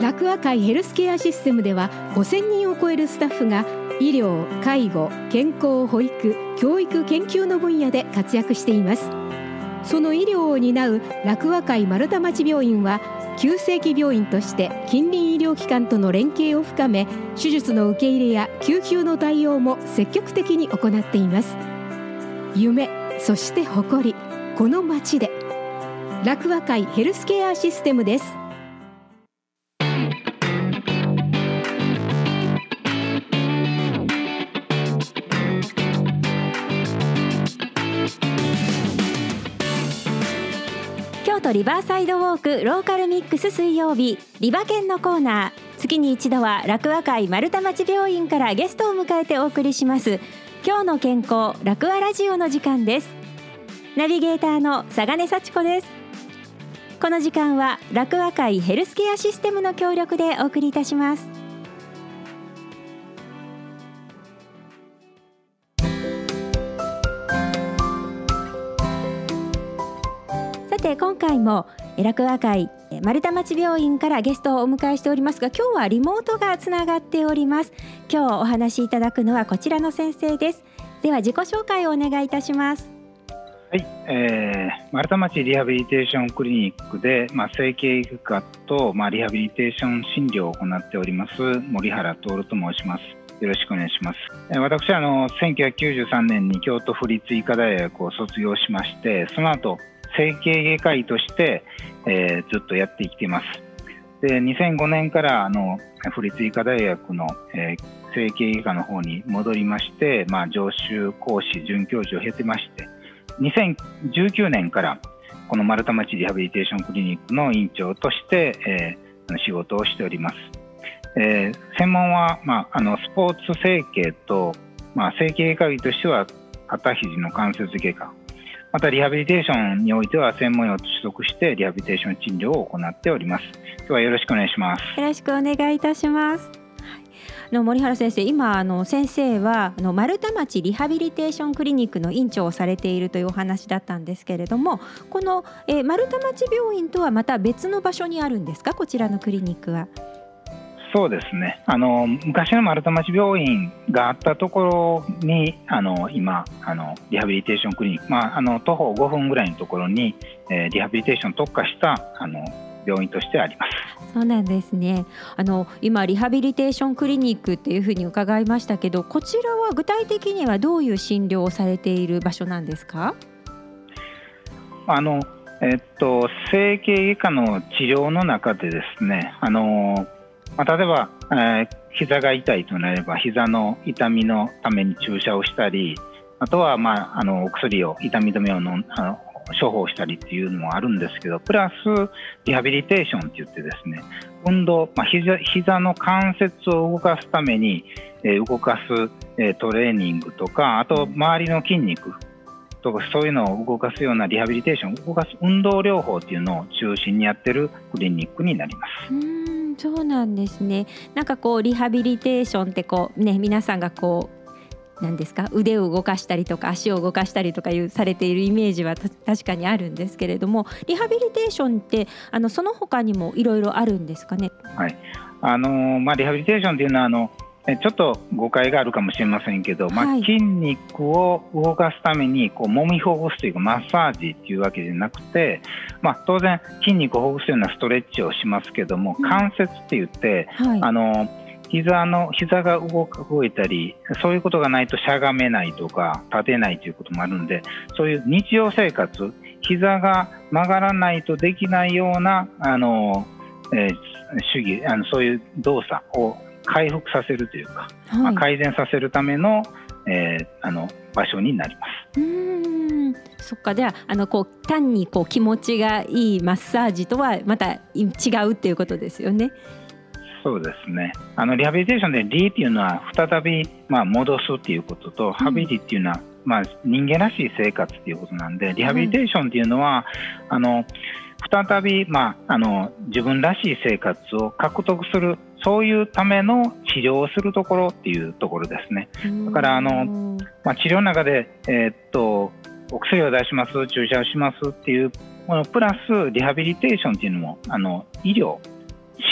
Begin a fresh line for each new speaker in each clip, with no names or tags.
楽和会ヘルスケアシステムでは5000人を超えるスタッフが医療介護健康保育教育研究の分野で活躍しています。その医療を担う楽和会丸太町病院は急性期病院として近隣医療機関との連携を深め手術の受け入れや救急の対応も積極的に行っています。夢そして誇りこの町で。楽和会ヘルスケアシステムです。
都リバーサイドウォークローカルミックス水曜日リバ県のコーナー。月に一度は楽和会丸太町病院からゲストを迎えてお送りします。今日の健康楽和ラジオの時間です。ナビゲーターの佐賀根幸子です。この時間は楽和会ヘルスケアシステムの協力でお送りいたします。て今回も楽和会丸太町病院からゲストをお迎えしておりますが今日はリモートがつながっております。今日お話しいただくのはこちらの先生です。では自己紹介をお願いいたします。
はい、えー、丸太町リハビリテーションクリニックで、まあ、整形外科と、まあ、リハビリテーション診療を行っております森原徹と申します。よろしくお願いします。私はあの1993年に京都府立医科大学を卒業しまして、その後整形外科医として、えー、ずっとやってきています。で2005年からあの府立医科大学の、えー、整形外科の方に戻りまして、まあ、常習講師准教授を経てまして2019年からこの丸太町リハビリテーションクリニックの院長として、えー、仕事をしております。えー、専門は、まあ、あのスポーツ整形と、まあ、整形外科医としては肩肘の関節外科またリハビリテーションにおいては専門医を取得してリハビリテーション診療を行っております。今日はよろしくお願いします。
よろしくお願いいたします。の森原先生今あの先生はあの丸太町リハビリテーションクリニックの院長をされているというお話だったんですけれどもこの、えー、丸太町病院とはまた別の場所にあるんですか？こちらのクリニックは。
そうですねあの昔の丸太町病院があったところにあの今あのリハビリテーションクリニック、まあ、あの徒歩5分ぐらいのところに、えー、リハビリテーション特化したあの病院としてあります。
そうなんですね。あの今リハビリテーションクリニックっていうふうに伺いましたけど、こちらは具体的にはどういう診療をされている場所なんですか？
あのえっと整形外科の治療の中でですね、あのまあ、例えば、えー、膝が痛いとなれば膝の痛みのために注射をしたりあとは、まあ、あのお薬を痛み止めをのあの処方したりっていうのもあるんですけどプラスリハビリテーションって言ってですね運動、まあ、膝膝の関節を動かすために、えー、動かす、えー、トレーニングとかあと周りの筋肉とかそういうのを動かすようなリハビリテーション動かす運動療法っていうのを中心にやってるクリニックになります。
そうなんですね。なんかこうリハビリテーションってこうね皆さんがこう何ですか？腕を動かしたりとか足を動かしたりとかいうされているイメージは確かにあるんですけれどもリハビリテーションってあのその他にもいろいろあるんですかね？
はい。あのまあ、リハビリテーションっていうのはあのちょっと誤解があるかもしれませんけど、まあ、筋肉を動かすためにこう揉みほぐすというかマッサージっていうわけじゃなくて、まあ、当然筋肉をほぐすようなストレッチをしますけども、関節って言って、はい、あの膝の膝が動動いたりそういうことがないとしゃがめないとか立てないということもあるんでそういう日常生活膝が曲がらないとできないようなあの、えー、主義あのそういう動作を回復させるというか、はい、まあ、改善させるための,、えー、あの場所になります。
うん。そっか。ではあのこう単にこう気持ちがいいマッサージとはまた違うっていうことですよね。
そうですね。あのリハビリテーションでリっていうのは再び、まあ、戻すっていうことと、うん、ハビリっていうのは、まあ、人間らしい生活っていうことなんでリハビリテーションっていうのは、はい、あの再び、まあ、あの自分らしい生活を獲得するそういうための治療をするところっていうところですね。だからあの、まあ、治療の中で、えー、っとお薬を出します注射をしますっていうものプラスリハビリテーションっていうのもあの医療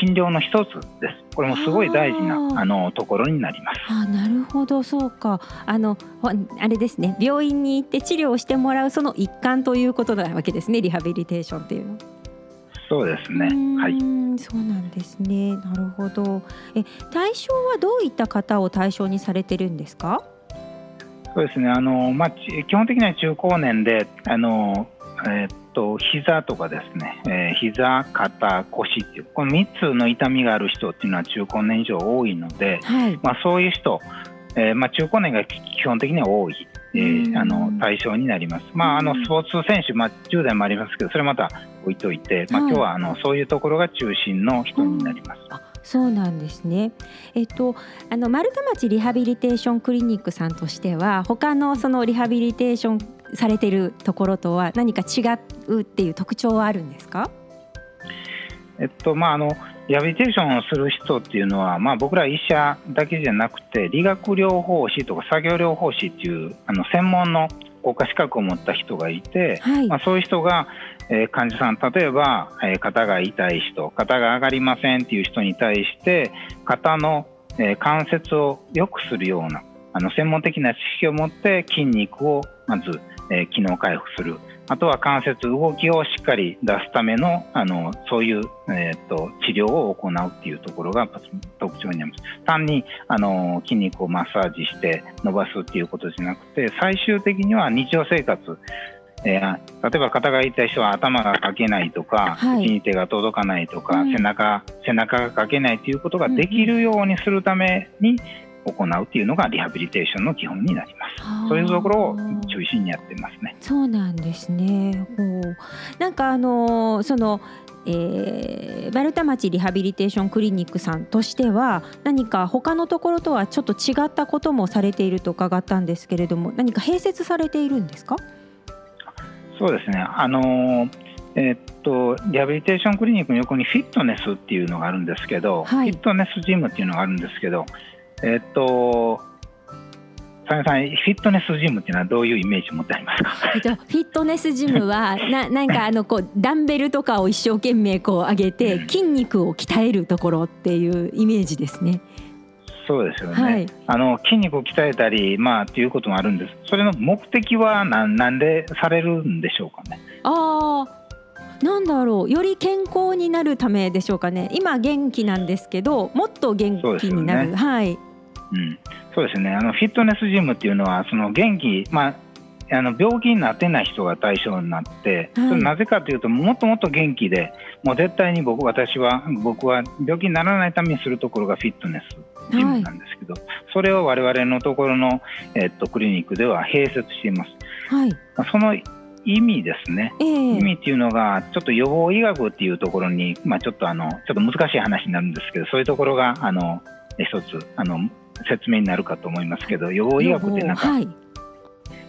診療の一つです。これもすごい大事なあのところになります。
あなるほどそうかあのあれですね病院に行って治療をしてもらうその一環ということなわけですねリハビリテーションっていうの。
そうですね。はい。
そうなんですね。なるほど。え対象はどういった方を対象にされてるんですか？
そうですね。あのまあ基本的には中高年であのえー、っと膝とかですね、えー、膝、肩、腰っていうこの3つの痛みがある人っていうのは中高年以上多いので、はい、まあ、そういう人、えーまあ、中高年が基本的には多い、えー、あの対象になります。まあ、あのスポーツ選手、まあ、10代もありますけどそれまた置いといて、まあ、今日はあのそういうところが中心の人になります。
そうなんですね。えっとあの丸太町リハビリテーションクリニックさんとしては他のそのリハビリテーションされているところとは何か違うっていう特徴はあるんですか？
えっとまああのリハビリテーションをする人っていうのは、まあ、僕ら医者だけじゃなくて理学療法士とか作業療法士っていうあの専門の国家資格を持った人がいて、はい、まあ、そういう人が、えー、患者さん例えば、えー、肩が痛い人肩が上がりませんっていう人に対して肩の、えー、関節を良くするようなあの専門的な知識を持って筋肉をまずえ機能回復する。あとは関節動きをしっかり出すためのあのそういう、えーと、治療を行うっていうところが特徴になります。単にあの筋肉をマッサージして伸ばすっていうことじゃなくて最終的には日常生活えー、例えば肩が痛い人は頭がかけないとか、はい、に手が届かないとか、うん、背中背中がかけないということができるようにするために、行うっていうのがリハビリテーションの基本になります。そういうところを中心にやってますね。
そうなんですね。ほうなんかあのそのえー、丸太町リハビリテーションクリニックさんとしては何か他のところとはちょっと違ったこともされていると伺ったんですけれども何か併設されているんですか？
そうですねあのーえー、っとリハビリテーションクリニックの横にフィットネスっていうのがあるんですけど、はい、フィットネスジムっていうのがあるんですけどえっと、さん、フィットネスジムっていうのはどういうイメージ持ってありますか？
えっと、フィットネスジムは、な、なんか、あの、こう、ダンベルとかを一生懸命、こう上げて、筋肉を鍛えるところっていうイメージですね。
そうですよね。はい、あの筋肉を鍛えたり、まあ、ということもあるんです。それの目的は、なん、なんでされるんでしょうかね。
ああ。なんだろうより健康になるためでしょうかね今元気なんですけどもっと元気になる、ね、はい
うん、そうですねあのフィットネスジムっていうのはその元気、まあ、あの病気になってない人が対象になって、はい、それなぜかというともっともっと元気でもう絶対に僕私は僕は病気にならないためにするところがフィットネスジムなんですけど、はい、それを我々のところの、えっと、クリニックでは併設しています。はい、その意味ですね、えー、意味っていうのがちょっと予防医学っていうところに、まあ、ちょっとあのちょっと難しい話になるんですけどそういうところがあの一つあの説明になるかと思いますけど予防医学ってなんか、はい、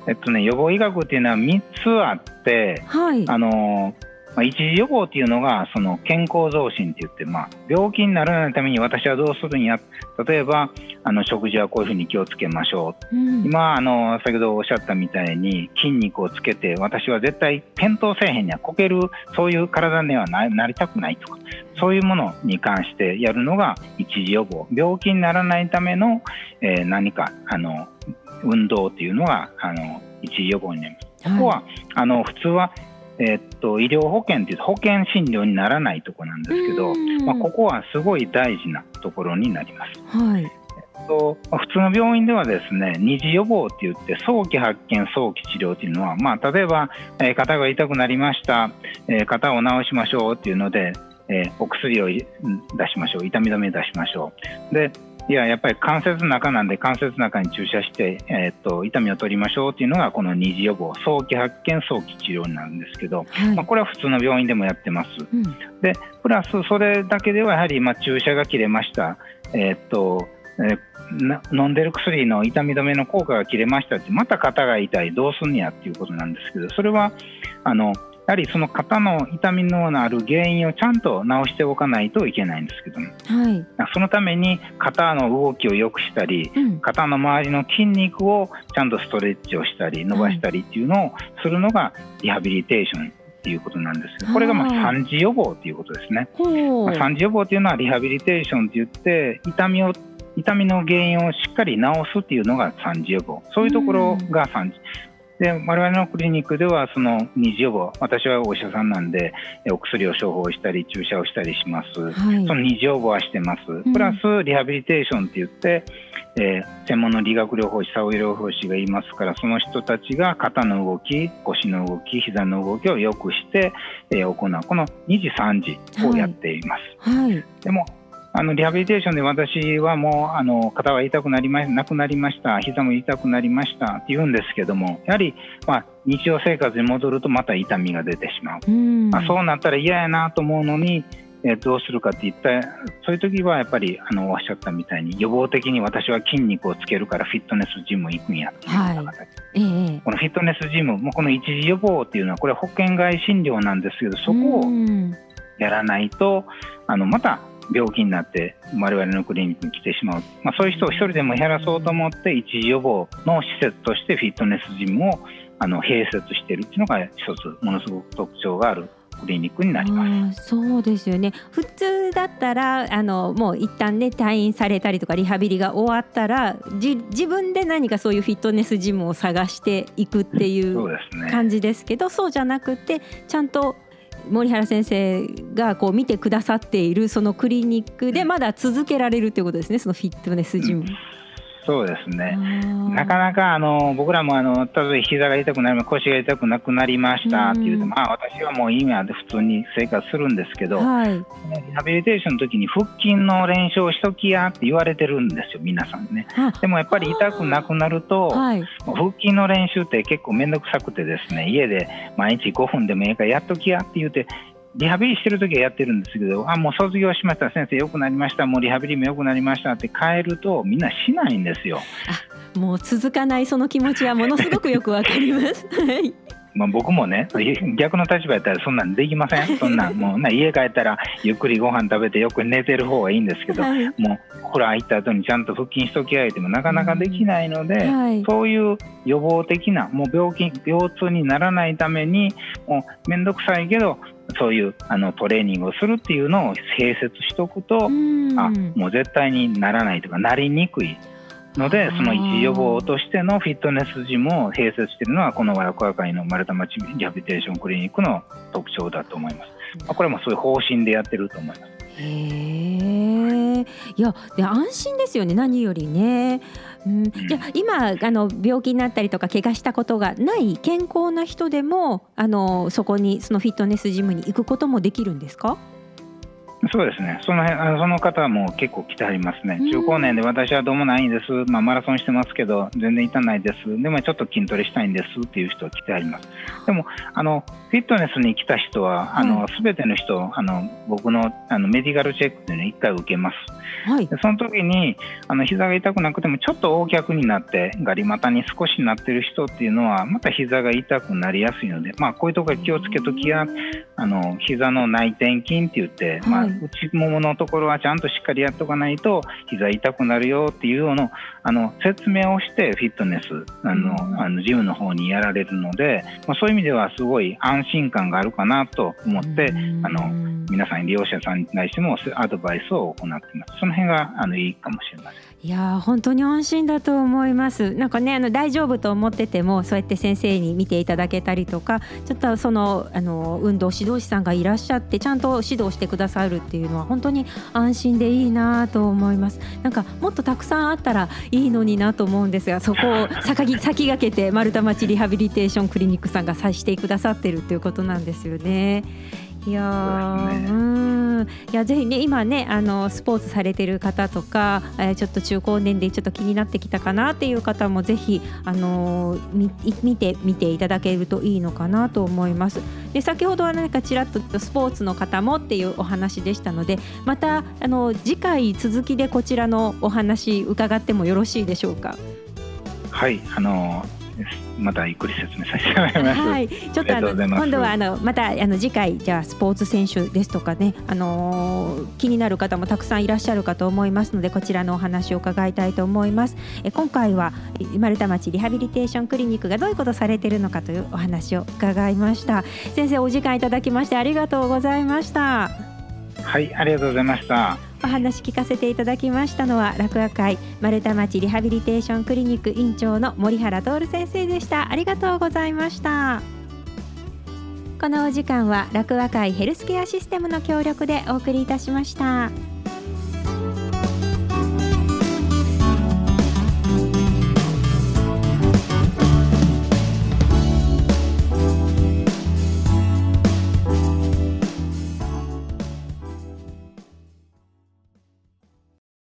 えっとね予防医学っていうのは3つあって、はい、あのまあ、一時予防っていうのがその健康増進って言って、まあ、病気にならないために私はどうするんや。例えばあの食事はこういうふうに気をつけましょう、うん、今あの先ほどおっしゃったみたいに筋肉をつけて私は絶対転倒せえへんにはこけるそういう体にはななりたくないとかそういうものに関してやるのが一時予防。病気にならないための、えー、何かあの運動っていうのがあの一時予防になります。ここは、はい、あの普通はえー、っと医療保険っていう保険診療にならないところなんですけど、まあ、ここはすごい大事なところになります。はいえっと、普通の病院ではですね二次予防って言って早期発見早期治療っていうのは、まあ、例えば、えー、肩が痛くなりました、えー、肩を治しましょうっていうので、えー、お薬を出しましょう痛み止め出しましょうでいややっぱり関節の中なんで関節の中に注射して、えー、っと痛みを取りましょうっていうのがこの二次予防早期発見早期治療になるんですけど、はい、まあ、これは普通の病院でもやってます。うん、でプラスそれだけではやはり、まあ、注射が切れました、えー、っとえー、飲んでる薬の痛み止めの効果が切れましたってまた肩が痛いどうすんやっていうことなんですけどそれはあのやはりその肩の痛みのある原因をちゃんと治しておかないといけないんですけども、はい、そのために肩の動きを良くしたり、うん、肩の周りの筋肉をちゃんとストレッチをしたり伸ばしたりっていうのをするのがリハビリテーションっていうことなんですこれがまあ産児予防ということですね。まあ、産児予防というのはリハビリテーションと言って痛みを痛みの原因をしっかり治すっていうのが産児予防。そういうところが産児、で我々のクリニックではその二次予防私はお医者さんなんでお薬を処方したり注射をしたりします、はい、その二次予防はしてます、プラスリハビリテーションって言って、えー、専門の理学療法士作業療法士がいますからその人たちが肩の動き腰の動き膝の動きを良くして、えー、行うこの2次3次をやっています、はい。はい、でもあのリハビリテーションで私はもうあの肩が痛くなりまなくなりました膝も痛くなりましたって言うんですけどもやはり、まあ、日常生活に戻るとまた痛みが出てしまう、まあ、そうなったら嫌やなと思うのにえどうするかって言ったそういう時はやっぱりあのおっしゃったみたいに予防的に私は筋肉をつけるからフィットネスジム行くんやっていうような形、はい。えー、このフィットネスジムもこの一時予防っていうのはこれ保険外診療なんですけどそこをやらないとあのまた病気になって我々のクリニックに来てしまう、まあ、そういう人を一人でも減らそうと思って一時予防の施設としてフィットネスジムをあの併設しているっていうのが一つものすごく特徴があるクリニックになります。
そうですよね。普通だったらあのもう一旦ね退院されたりとかリハビリが終わったらじ自分で何かそういうフィットネスジムを探していくっていう感じですけどそうじゃなくてちゃんと森原先生がこう見てくださっているそのクリニックでまだ続けられるということですねそのフィットネスジム。うん
そうですね、なかなかあの僕らもあの例えば膝が痛くなり腰が痛くなくなりましたっていうと、まあ、私はもう今で普通に生活するんですけど、はい、リハビリテーションの時に腹筋の練習をしときやって言われてるんですよ、皆さんね。でもやっぱり痛くなくなると、はい、腹筋の練習って結構面倒くさくてですね家で毎日5分でもいいからやっときやって言うてリハビリしてる時はやってるんですけど、あもう卒業しました、先生、よくなりました、もうリハビリもよくなりましたって変えると、みんなしないんですよ。
もう続かないその気持ちはものすごくよくわかります。はい。
まあ、僕もね逆の立場やったらそんなんできません。そんなんもうな家帰ったらゆっくりご飯食べてよく寝てる方がいいんですけど、はい、もうお風呂入った後にちゃんと腹筋しときあえてもなかなかできないので、はい、そういう予防的なもう病気腰痛にならないためにもう面倒くさいけどそういうあのトレーニングをするっていうのを併設しておくと、あもう絶対にならないとかなりにくいのでその一時予防としてのフィットネスジムを併設しているのはこの和和会の丸太町リハビリテーションクリニックの特徴だと思います。まあ、これもそういう方針でやってると思います。へ
え。いやで安心ですよね何よりね。うん、じゃあ今あの病気になったりとか怪我したことがない健康な人でもあのそこにそのフィットネスジムに行くこともできるんですか？
そうですね、その辺あのその方も結構来てありますね、中高年で私はどうもないんです、まあ、マラソンしてますけど、全然痛ないです、でもちょっと筋トレしたいんですっていう人来てあります。でもあのフィットネスに来た人は、すべ、ての人、あの僕のあのメディカルチェックっていうのを1回受けます。はい、その時にあの膝が痛くなくてもちょっと大脚になってガリ股に少しなってる人っていうのはまた膝が痛くなりやすいので、まあ、こういうところ気をつけときやあの膝の内転筋って言って、まあ、内もものところはちゃんとしっかりやっとかないと膝痛くなるよっていうようなあの説明をしてフィットネスあのあのジムの方にやられるので、まあ、そういう意味ではすごい安心感があるかなと思ってあの皆さん利用者さんに対してもアドバイスを行っています。その辺があのいいかもしれません。
いや本当に安心だと思います。なんかねあの大丈夫と思っててもそうやって先生に見ていただけたりとかちょっとそのあの運動指導士さんがいらっしゃってちゃんと指導してくださるっていうのは本当に安心でいいなと思います。なんかもっとたくさんあったらいいのになと思うんですがそこを 先先駆けて丸太町リハビリテーションクリニックさんがさしてくださってるっていうことなんですよね。いやう、ね、んいやぜひね今ねあのスポーツされてる方とか、えー、ちょっと中高年でちょっと気になってきたかなっていう方もぜひあの見見てみていただけるといいのかなと思います。で先ほどは何かちらっとスポーツの方もっていうお話でしたのでまたあの次回続きでこちらのお話伺ってもよろしいでしょうか？
はいあのまたゆっくり説明させてもらいます。
はい、ちょっとあの今度はあのまたあの次回じゃあスポーツ選手ですとかね、あのー、気になる方もたくさんいらっしゃるかと思いますのでこちらのお話を伺いたいと思います。え今回は丸太町リハビリテーションクリニックがどういうことされているのかというお話を伺いました。先生お時間いただきましてありがとうございました。
はい、ありがとうございました。
お話聞かせていただきましたのは楽和会丸太町リハビリテーションクリニック院長の森原徹先生でしたありがとうございましたこのお時間は楽和会ヘルスケアシステムの協力でお送りいたしました。